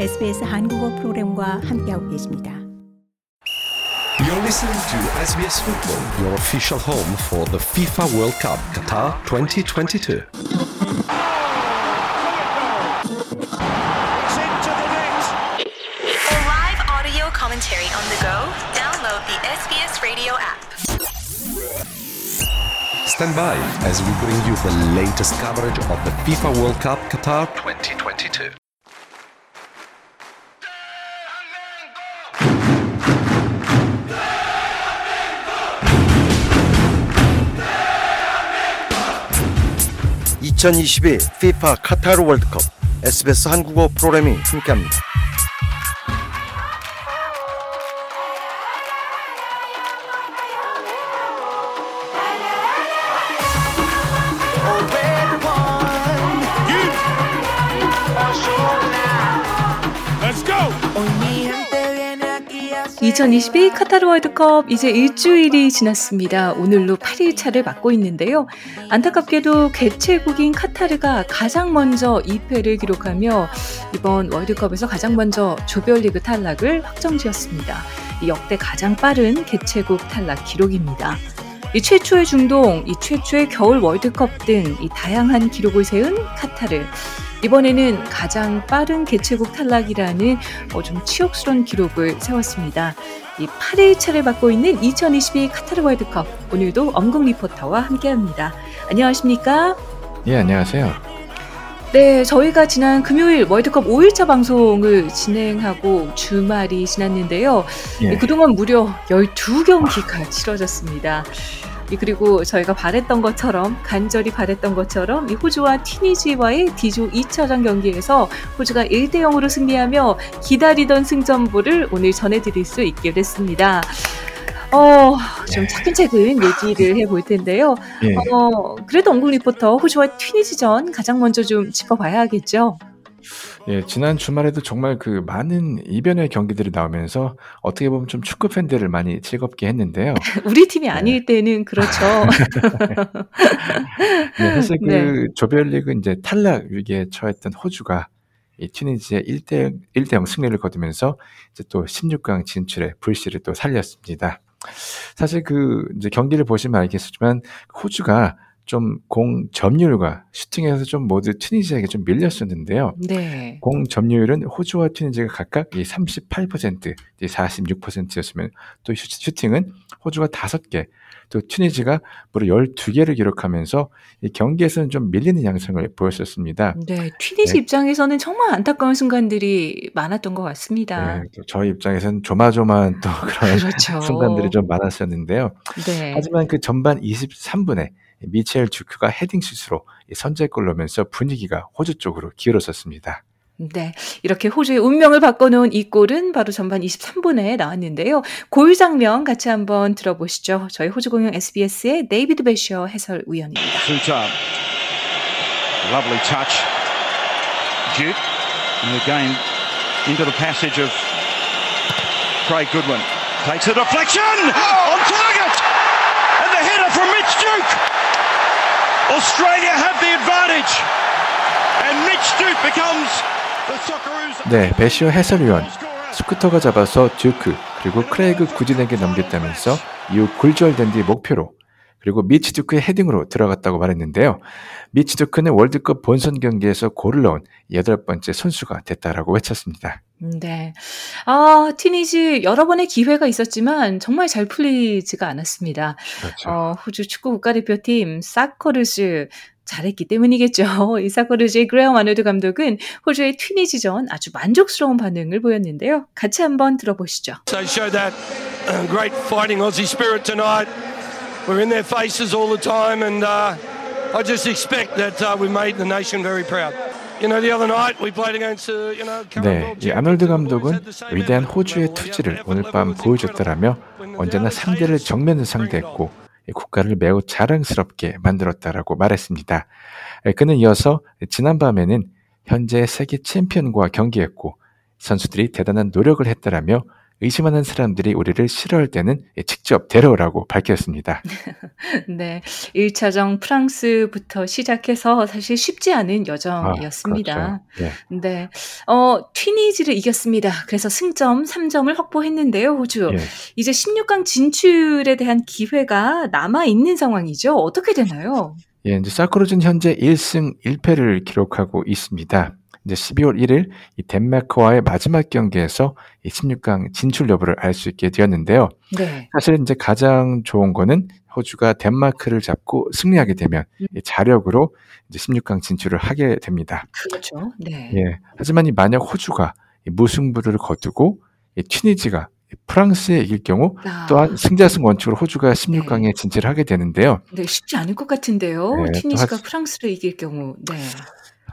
SBS 한국어 프로그램과 함께하고 계십니다. You're listening to SBS Football, your official home for the FIFA World Cup Qatar 2022. For live audio commentary on the go, download the SBS radio app. Stand by as we bring you the latest coverage of the FIFA World Cup Qatar 2022. (2022) FIFA 카타르 월드컵 SBS 한국어 프로그램이 함께합니다. Let's go! 2022 카타르 월드컵 이제 일주일이 지났습니다. 오늘로 8일 차를 맞고 있는데요. 안타깝게도 개최국인 카타르가 가장 먼저 2패를 기록하며 이번 월드컵에서 가장 먼저 조별리그 탈락을 확정지었습니다. 이 역대 가장 빠른 개최국 탈락 기록입니다. 이 최초의 중동, 이 최초의 겨울 월드컵 등 이 다양한 기록을 세운 카타르. 이번에는 가장 빠른 개최국 탈락이라는 어, 좀 치욕스러운 기록을 세웠습니다. 이 8일 차를 받고 있는 2022 카타르 월드컵 오늘도 엄국 리포터와 함께합니다. 안녕하십니까? 예, 안녕하세요. 네, 저희가 지난 금요일 월드컵 5일차 방송을 진행하고 주말이 지났는데요. 예. 그동안 무려 12경기가 치러졌습니다. 이 그리고 저희가 바랬던 것처럼 간절히 바랬던 것처럼 이 호주와 튀니지와의 D조 2차전 경기에서 호주가 1대 0으로 승리하며 기다리던 승전보를 오늘 전해드릴 수 있게 됐습니다. 어, 좀 차근차근 얘기를 해볼 텐데요. 예. 어, 그래도 엉국 리포터 호주와 튀니지전 가장 먼저 좀 짚어봐야겠죠. 예, 지난 주말에도 정말 그 많은 이변의 경기들이 나오면서 어떻게 보면 좀 축구 팬들을 많이 즐겁게 했는데요. 우리 팀이 아닐 때는 그렇죠. 네, 사실 그 네. 조별리그 이제 탈락 위기에 처했던 호주가 이 튀니지의 1대 1대 0 승리를 거두면서 이제 또 16강 진출의 불씨를 또 살렸습니다. 사실 그 이제 경기를 보시면 알겠지만 호주가 좀 공 점유율과 슈팅에서 좀 모두 튀니지에게 좀 밀렸었는데요. 네. 공 점유율은 호주와 튀니지가 각각 이 38%, 이 46%였으면 또 슈- 슈팅은 호주가 5개, 또 튀니지가 무려 12개를 기록하면서 이 경기에서는 좀 밀리는 양상을 보였었습니다. 네, 튀니지 네. 입장에서는 정말 안타까운 순간들이 많았던 것 같습니다. 네, 또 저희 입장에서는 조마조마한 또 그런 그렇죠. 순간들이 좀 많았었는데요. 네. 하지만 그 전반 23분에 미첼 듀크가 헤딩슛으로 이 선제골 넣으면서 분위기가 호주 쪽으로 기울었었습니다. 네. 이렇게 호주의 운명을 바꿔놓은 이 골은 바로 전반 23분에 나왔는데요. 골 장면 같이 한번 들어보시죠. 저희 호주 공영 SBS의 데이비드 베셔 해설위원입니다. Lovely touch. Duke. And again into the passage of Craig Goodwin. Takes a deflection on target. And the header from Mitch Duke. 네, 베시어 해설위원. 스쿠터가 잡아서 듀크 그리고 크레이그 구딘에게 넘겼다면서 이후 굴절된 뒤 목표로 그리고 미치 듀크의 헤딩으로 들어갔다고 말했는데요. 미치 듀크는 월드컵 본선 경기에서 골을 넣은 여덟 번째 선수가 됐다라고 외쳤습니다. 네. 아, 튀니지 여러 번의 기회가 있었지만 정말 잘 풀리지가 않았습니다. 그렇죠. 어, 호주 축구 국가대표팀 사커루즈 잘했기 때문이겠죠. 이 사커루즈의 그레이엄 아놀드 감독은 호주의 튀니지전 아주 만족스러운 반응을 보였는데요. 같이 한번 들어보시죠. They show that uh, great fighting Aussie spirit tonight. We're in their faces all the time, and uh, I just expect that uh, we made the nation very proud. Uh, 네, 이 아놀드 감독은 위대한. 호주의 투지를 오늘 밤 incredible. 언제나 상대를 정면으로 상대했고 이 국가를 매우 자랑스럽게 만들었다라고 말했습니다. 에, 그는 이어서 지난밤에는 현재 세계 챔피언과 경기했고 선수들이 대단한 노력을 했다라며 의심하는 사람들이 우리를 싫어할 때는 직접 데려오라고 밝혔습니다. 네. 1차전 프랑스부터 시작해서 사실 쉽지 않은 여정이었습니다. 아, 그렇죠. 예. 네. 어, 튀니지를 이겼습니다. 그래서 승점 3점을 확보했는데요, 호주. 예. 이제 16강 진출에 대한 기회가 남아 있는 상황이죠. 어떻게 되나요? 예, 이제 사크로즈는 현재 1승 1패를 기록하고 있습니다. 이제 12월 1일 이 덴마크와의 마지막 경기에서 이 16강 진출 여부를 알 수 있게 되었는데요. 네. 사실 이제 가장 좋은 거는 호주가 덴마크를 잡고 승리하게 되면 음. 이 자력으로 이제 16강 진출을 하게 됩니다. 그렇죠. 네. 예. 하지만 이 만약 호주가 이 무승부를 거두고 이 튀니지가 이 프랑스에 이길 경우 아, 또한 승자승 원칙으로 호주가 16강에 진출하게 되는데요. 네, 쉽지 않을 것 같은데요. 네, 또 튀니지가 하- 프랑스를 이길 경우. 네.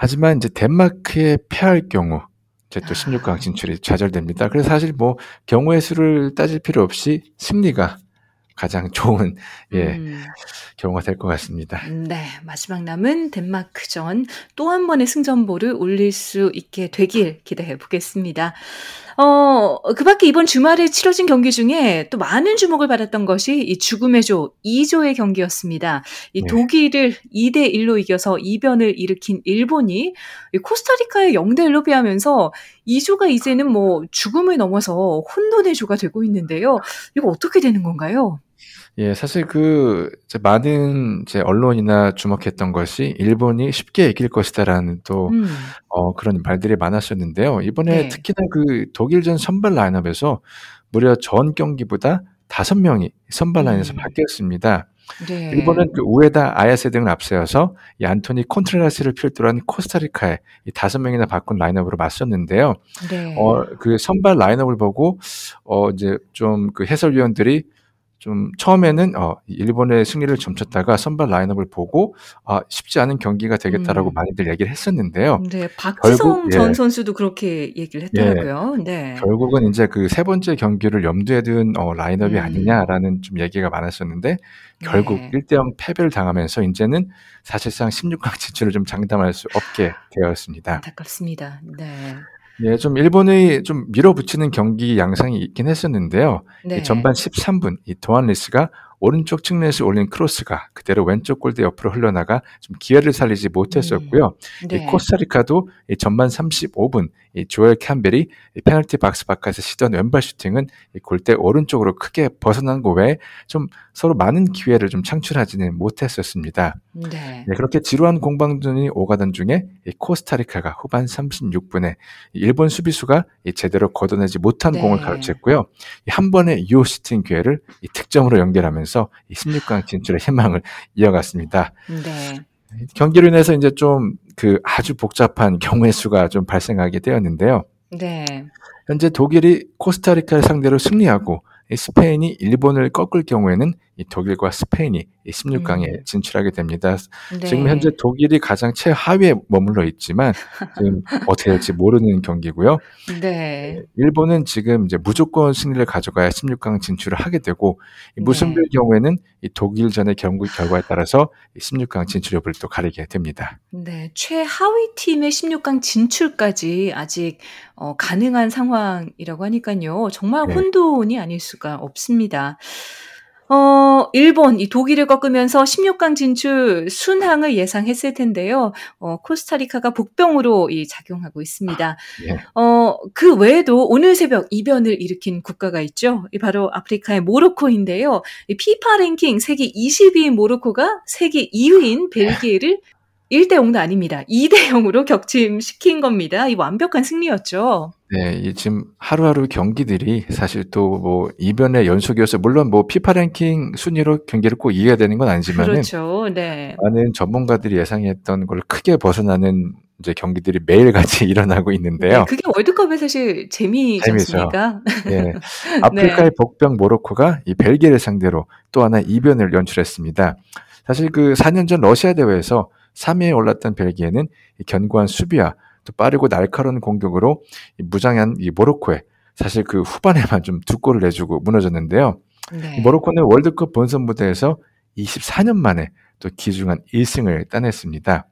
하지만 이제 덴마크에 패할 경우 이제 또 아. 16강 진출이 좌절됩니다. 그래서 사실 뭐 경우의 수를 따질 필요 없이 승리가 가장 좋은 예, 음. 경우가 될 것 같습니다. 네, 마지막 남은 덴마크전 또 한 번의 승전보를 올릴 수 있게 되길 기대해 보겠습니다. 어, 그 밖에 이번 주말에 치러진 경기 중에 또 많은 주목을 받았던 것이 이 죽음의 조 2조의 경기였습니다. 이 네. 독일을 2대 1로 이겨서 이변을 일으킨 일본이 이 코스타리카의 0대 1로 패하면서 2조가 이제는 뭐 죽음을 넘어서 혼돈의 조가 되고 있는데요. 이거 어떻게 되는 건가요? 예, 사실 그 이제 많은 이제 언론이나 주목했던 것이 일본이 쉽게 이길 것이다라는 또 음. 어, 그런 말들이 많았었는데요. 이번에 네. 특히나 그 독일전 선발 라인업에서 무려 전 경기보다 다섯 명이 선발 라인에서 음. 바뀌었습니다. 네. 일본은 그 우에다 아야세 등을 앞세워서 이 안토니 콘트레라스를 필두로 한 코스타리카에 이 다섯 명이나 바꾼 라인업으로 맞섰는데요. 네. 어, 그 선발 라인업을 보고 어 이제 좀 그 해설위원들이 좀 처음에는 어 일본의 승리를 점쳤다가 선발 라인업을 보고 아 쉽지 않은 경기가 되겠다라고 음. 많이들 얘기를 했었는데요. 네, 박지성 결국, 전 예. 선수도 그렇게 얘기를 했더라고요. 네. 결국은 이제 그 세 번째 경기를 염두에 둔 어, 라인업이 음. 아니냐라는 좀 얘기가 많았었는데 결국 네. 1대0 패배를 당하면서 이제는 사실상 16강 진출을 좀 장담할 수 없게 되었습니다. 안타깝습니다. 네. 예, 좀 일본의 좀 밀어붙이는 경기 양상이 있긴 했었는데요. 네. 이 전반 13분 이 도안 리츠가 오른쪽 측면에서 올린 크로스가 그대로 왼쪽 골대 옆으로 흘러나가 좀 기회를 살리지 못했었고요. 네. 이 코스타리카도 이 전반 35분 이 조엘 캠벨이 이 페널티 박스 바깥에서 시도한 왼발 슈팅은 이 골대 오른쪽으로 크게 벗어난 거 외에 좀 서로 많은 기회를 좀 창출하지는 못했었습니다. 네. 네, 그렇게 지루한 공방전이 오가던 중에 이 코스타리카가 후반 36분에 일본 수비수가 이 제대로 걷어내지 못한 네. 공을 가로챘고요. 이 한 번의 유효 슈팅 기회를 이 득점으로 연결하면서 이 16강 진출의 희망을 이어갔습니다. 네. 경기로 인해서 이제 좀 그 아주 복잡한 경우의 수가 좀 발생하게 되었는데요. 네. 현재 독일이 코스타리카를 상대로 승리하고 이 스페인이 일본을 꺾을 경우에는 이 독일과 스페인이 이 16강에 음. 진출하게 됩니다. 네. 지금 현재 독일이 가장 최하위에 머물러 있지만 지금 어떻게 될지 모르는 경기고요. 네. 일본은 지금 이제 무조건 승리를 가져가야 16강 진출을 하게 되고 이 네. 무승부의 경우에는 이 독일전의 경기 결과에 따라서 이 16강 진출 여부를 또 가리게 됩니다. 네. 최하위 팀의 16강 진출까지 아직 어, 가능한 상황이라고 하니까요. 정말 네. 혼돈이 아닐 수가 없습니다. 어, 일본, 이 독일을 꺾으면서 16강 진출 순항을 예상했을 텐데요. 어, 코스타리카가 복병으로 이 작용하고 있습니다. 예. 어, 그 외에도 오늘 새벽 이변을 일으킨 국가가 있죠. 이 바로 아프리카의 모로코인데요. 이 피파 랭킹 세계 20위인 모로코가 세계 2위인 벨기에를 1대 0도 아닙니다. 2대 0으로 격침시킨 겁니다. 이 완벽한 승리였죠. 네, 이 지금 하루하루 경기들이 사실 또 뭐 이변의 연속이어서 물론 뭐 피파 랭킹 순위로 경기를 꼭 이겨야 되는 건 아니지만은 그렇죠. 네. 많은 전문가들이 예상했던 걸 크게 벗어나는 이제 경기들이 매일같이 일어나고 있는데요. 네, 그게 월드컵의 사실 재미죠. 않습니까? 예. 아프리카의 복병 모로코가 이 벨기에를 상대로 또 하나 이변을 연출했습니다. 사실 그 4년 전 러시아 대회에서 3위에 올랐던 벨기에는 이 견고한 수비와 또 빠르고 날카로운 공격으로 이 무장한 이 모로코에 사실 그 후반에만 좀 두 골을 내주고 무너졌는데요. 네. 이 모로코는 월드컵 본선 무대에서 24년 만에 또 기중한 1승을 따냈습니다.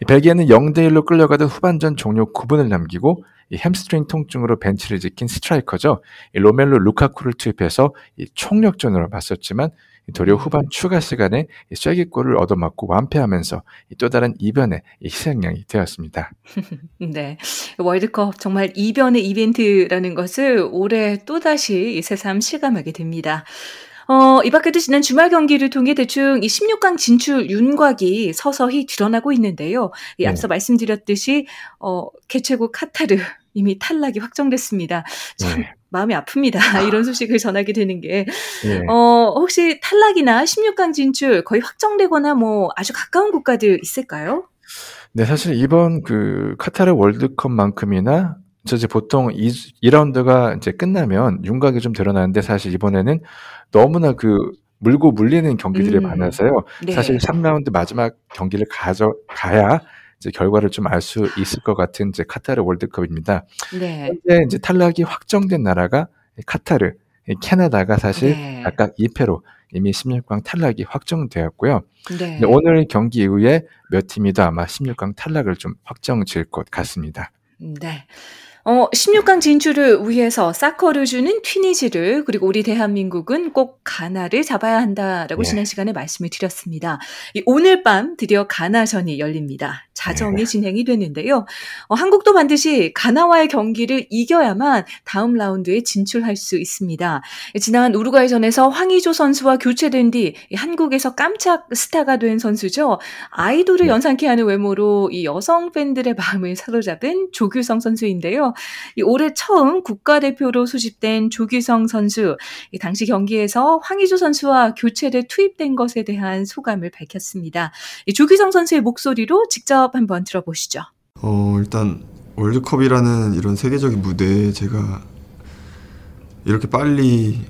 이 벨기에는 0대 1로 끌려가던 후반전 종료 9분을 남기고 이 햄스트링 통증으로 벤치를 지킨 스트라이커죠. 이 로멜로 루카쿠를 투입해서 이 총력전으로 맞섰지만 도리어 후반 추가 시간에 이 쐐기골을 얻어맞고 완패하면서 이 또 다른 이변의 이 희생양이 되었습니다. 네. 월드컵 정말 이변의 이벤트라는 것을 올해 또다시 이 새삼 실감하게 됩니다. 어, 이 밖에도 지난 주말 경기를 통해 대충 이 16강 진출 윤곽이 서서히 드러나고 있는데요. 이 앞서 말씀드렸듯이 어, 개최국 카타르 이미 탈락이 확정됐습니다. 참 네. 마음이 아픕니다. 이런 소식을 전하게 되는 게. 예. 어, 혹시 탈락이나 16강 진출 거의 확정되거나 뭐 아주 가까운 국가들 있을까요? 네, 사실 이번 그 카타르 월드컵만큼이나 저 이제 보통 이, 2라운드가 이제 끝나면 윤곽이 좀 드러나는데 사실 이번에는 너무나 그 물고 물리는 경기들이 음. 많아서요. 네. 사실 3라운드 마지막 경기를 가져 가야 이제 결과를 좀 알 수 있을 것 같은 이제 카타르 월드컵입니다. 네. 현재 이제 탈락이 확정된 나라가 카타르, 캐나다가 사실 네. 각각 2패로 이미 16강 탈락이 확정되었고요. 네. 오늘 경기 이후에 몇 팀이도 아마 16강 탈락을 좀 확정 지을 것 같습니다. 네. 어, 16강 진출을 위해서 사커를 주는 튀니지를 그리고 우리 대한민국은 꼭 가나를 잡아야 한다라고 네. 지난 시간에 말씀을 드렸습니다. 이 오늘 밤 드디어 가나전이 열립니다. 자정이 네. 진행이 됐는데요. 어, 한국도 반드시 가나와의 경기를 이겨야만 다음 라운드에 진출할 수 있습니다. 지난 우루과이전에서 황의조 선수와 교체된 뒤이 한국에서 깜짝 스타가 된 선수죠. 아이돌을 네. 연상케 하는 외모로 이 여성 팬들의 마음을 사로잡은 조규성 선수인데요. 이 올해 처음 국가대표로 소집된 조규성 선수, 이 당시 경기에서 황의조 선수와 교체돼 투입된 것에 대한 소감을 밝혔습니다. 이 조규성 선수의 목소리로 직접 한번 들어보시죠. 어, 일단 월드컵이라는 이런 세계적인 무대에 제가 이렇게 빨리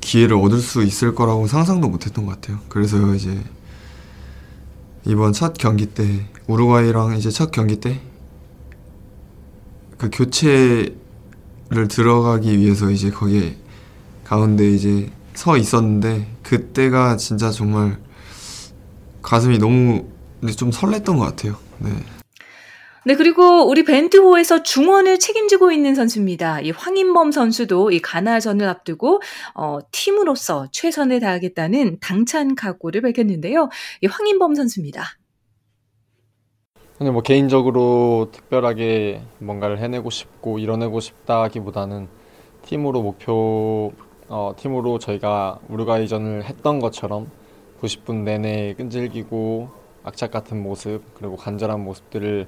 기회를 얻을 수 있을 거라고 상상도 못 했던 것 같아요. 그래서 이제 이번 첫 경기 때 우루과이랑 이제 첫 경기 때 그 교체를 들어가기 위해서 이제 거기에 가운데 이제 서 있었는데 그때가 진짜 정말 가슴이 너무 좀 설렜던 것 같아요. 네. 네, 그리고 우리 벤트호에서 중원을 책임지고 있는 선수입니다. 이 황인범 선수도 이 가나전을 앞두고 어, 팀으로서 최선을 다하겠다는 당찬 각오를 밝혔는데요. 이 황인범 선수입니다. 근데 뭐 개인적으로 특별하게 뭔가를 해내고 싶고 이뤄내고 싶다기보다는 팀으로 목표 어, 팀으로 저희가 우루과이전을 했던 것처럼 90분 내내 끈질기고 악착 같은 모습 그리고 간절한 모습들을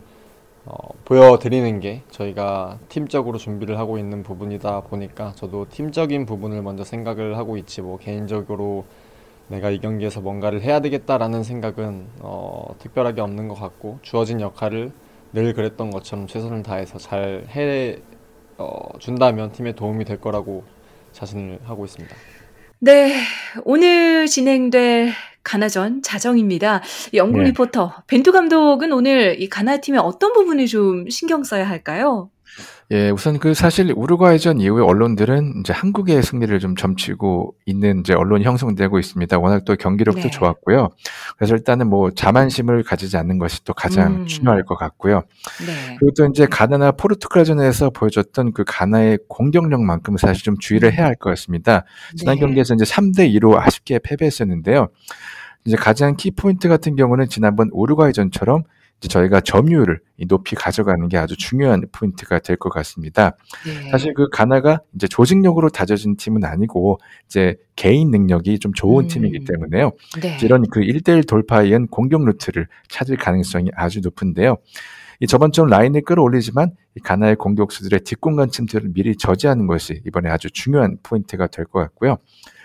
어, 보여드리는 게 저희가 팀적으로 준비를 하고 있는 부분이다 보니까 저도 팀적인 부분을 먼저 생각을 하고 있지 뭐 개인적으로 내가 이 경기에서 뭔가를 해야 되겠다라는 생각은 어, 특별하게 없는 것 같고 주어진 역할을 늘 그랬던 것처럼 최선을 다해서 잘 해 어, 준다면 팀에 도움이 될 거라고 자신을 하고 있습니다. 네, 오늘 진행될 가나전 자정입니다. 영국 네. 리포터 벤투 감독은 오늘 이 가나 팀의 어떤 부분을 좀 신경 써야 할까요? 예, 우선 그 사실 우루과이전 이후에 언론들은 이제 한국의 승리를 좀 점치고 있는 이제 언론이 형성되고 있습니다. 워낙 또 경기력도 네. 좋았고요. 그래서 일단은 뭐 자만심을 가지지 않는 것이 또 가장 음. 중요할 것 같고요. 네. 그리고 또 이제 가나가 포르투갈전에서 보여줬던 그 가나의 공격력만큼 사실 좀 주의를 해야 할 것 같습니다. 지난 네. 경기에서 이제 3대 2로 아쉽게 패배했었는데요. 이제 가장 키 포인트 같은 경우는 지난번 우루과이전처럼 저희가 점유율을 이 높이 가져가는 게 아주 중요한 포인트가 될 것 같습니다. 네. 사실 그 가나가 이제 조직력으로 다져진 팀은 아니고 이제 개인 능력이 좀 좋은 음. 팀이기 때문에요. 네. 이런 그 1대1 돌파에 의한 공격 루트를 찾을 가능성이 아주 높은데요. 이 저번처럼 라인을 끌어올리지만 이 가나의 공격수들의 뒷공간 침투를 미리 저지하는 것이 이번에 아주 중요한 포인트가 될 것 같고요.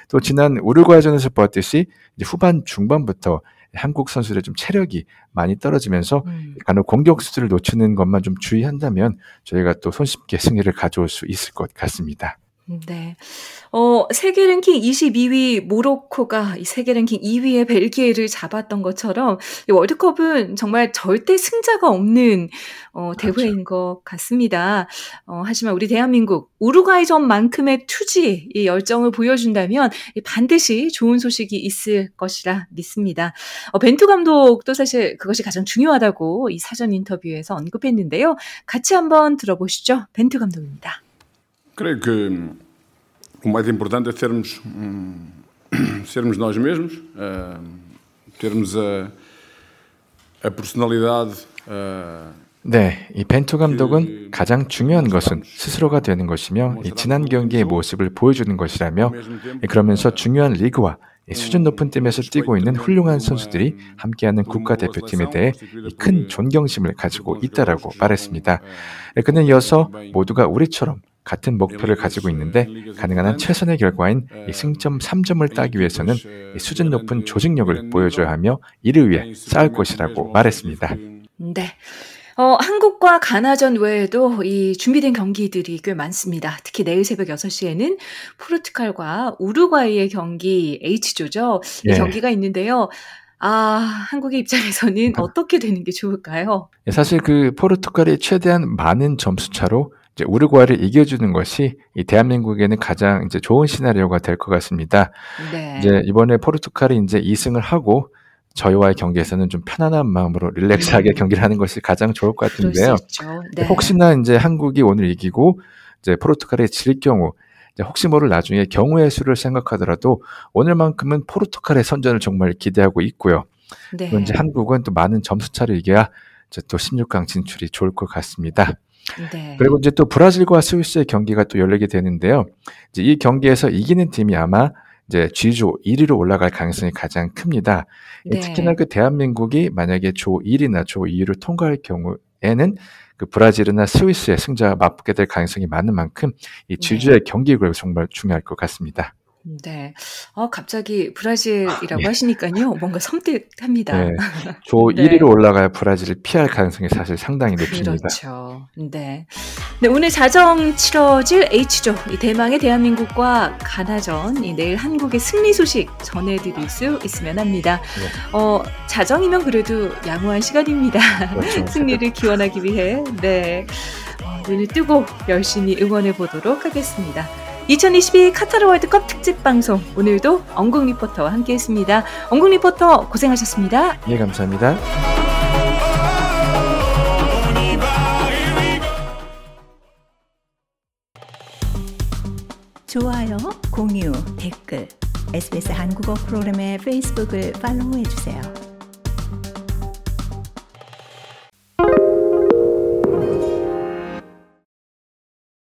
또 지난 우루과이전에서 보았듯이 후반 중반부터 한국 선수들의 좀 체력이 많이 떨어지면서 음. 간혹 공격수들을 놓치는 것만 좀 주의한다면 저희가 또 손쉽게 승리를 가져올 수 있을 것 같습니다. 네. 어, 세계 랭킹 22위 모로코가 이 세계 랭킹 2위의 벨기에를 잡았던 것처럼 이 월드컵은 정말 절대 승자가 없는 어, 대회인 것 같습니다. 어, 하지만 우리 대한민국 우루과이전만큼의 투지, 이 열정을 보여준다면 반드시 좋은 소식이 있을 것이라 믿습니다. 어, 벤투 감독도 사실 그것이 가장 중요하다고 이 사전 인터뷰에서 언급했는데요. 같이 한번 들어보시죠. 벤투 감독입니다. Creio que o mais importante é sermos, hum, sermos nós mesmos, uh, termos a, a personalidade. Uh, 네, 이 벤투 감독은 가장 중요한 것은 스스로가 되는 것이며 이 지난 경기의 모습을 보여주는 것이라며 그러면서 중요한 리그와 수준 높은 팀에서 뛰고 있는 훌륭한 선수들이 함께하는 국가대표팀에 대해 큰 존경심을 가지고 있다라고 말했습니다. 그는 이어서 모두가 우리처럼 같은 목표를 가지고 있는데 가능한 한 최선의 결과인 이 승점 3점을 따기 위해서는 수준 높은 조직력을 보여줘야 하며 이를 위해 싸울 것이라고 말했습니다. 네. 어, 한국과 가나전 외에도 이 준비된 경기들이 꽤 많습니다. 특히 내일 새벽 6시에는 포르투갈과 우루과이의 경기 H조죠. 이 예. 경기가 있는데요. 아, 한국의 입장에서는 어떻게 되는 게 좋을까요? 예, 사실 그 포르투갈이 최대한 많은 점수 차로 이제 우루과이를 이겨주는 것이 이 대한민국에는 가장 이제 좋은 시나리오가 될 것 같습니다. 네. 이제 이번에 포르투갈이 이제 2승을 하고 저희와의 경기에서는 좀 편안한 마음으로 릴렉스하게 음. 경기를 하는 것이 가장 좋을 것 같은데요. 네. 혹시나 이제 한국이 오늘 이기고 이제 포르투갈이 질 경우 이제 혹시 모를 나중에 경우의 수를 생각하더라도 오늘만큼은 포르투갈의 선전을 정말 기대하고 있고요. 네. 이제 한국은 또 많은 점수 차를 이겨야 이제 또 16강 진출이 좋을 것 같습니다. 네. 그리고 이제 또 브라질과 스위스의 경기가 또 열리게 되는데요. 이제 이 경기에서 이기는 팀이 아마 이제 G조 1위로 올라갈 가능성이 가장 큽니다. 네. 특히나 그 대한민국이 만약에 조 1위나 조 2위를 통과할 경우에는 그 브라질이나 스위스의 승자와 맞붙게 될 가능성이 많은 만큼 이 G조의 네. 경기가 정말 중요할 것 같습니다. 네. 어 갑자기 브라질이라고 네. 하시니까요. 뭔가 섬뜩합니다. 네. 조 네. 1위로 올라가야 브라질을 피할 가능성이 사실 상당히 높습니다. 그렇죠. 네. 네, 오늘 자정 치러질 H조 이 대망의 대한민국과 가나전 이 내일 한국의 승리 소식 전해드릴 수 있으면 합니다. 네. 어 자정이면 그래도 양호한 시간입니다. 그렇죠. 승리를 기원하기 위해 네 어, 눈을 뜨고 열심히 응원해 보도록 하겠습니다. 2022 카타르 월드컵 특집 방송 오늘도 엉국 리포터와 함께했습니다. 엉국 리포터 고생하셨습니다. 예, 감사합니다. 좋아요, 공유, 댓글, SBS 한국어 프로그램의 페이스북을 팔로우해 주세요.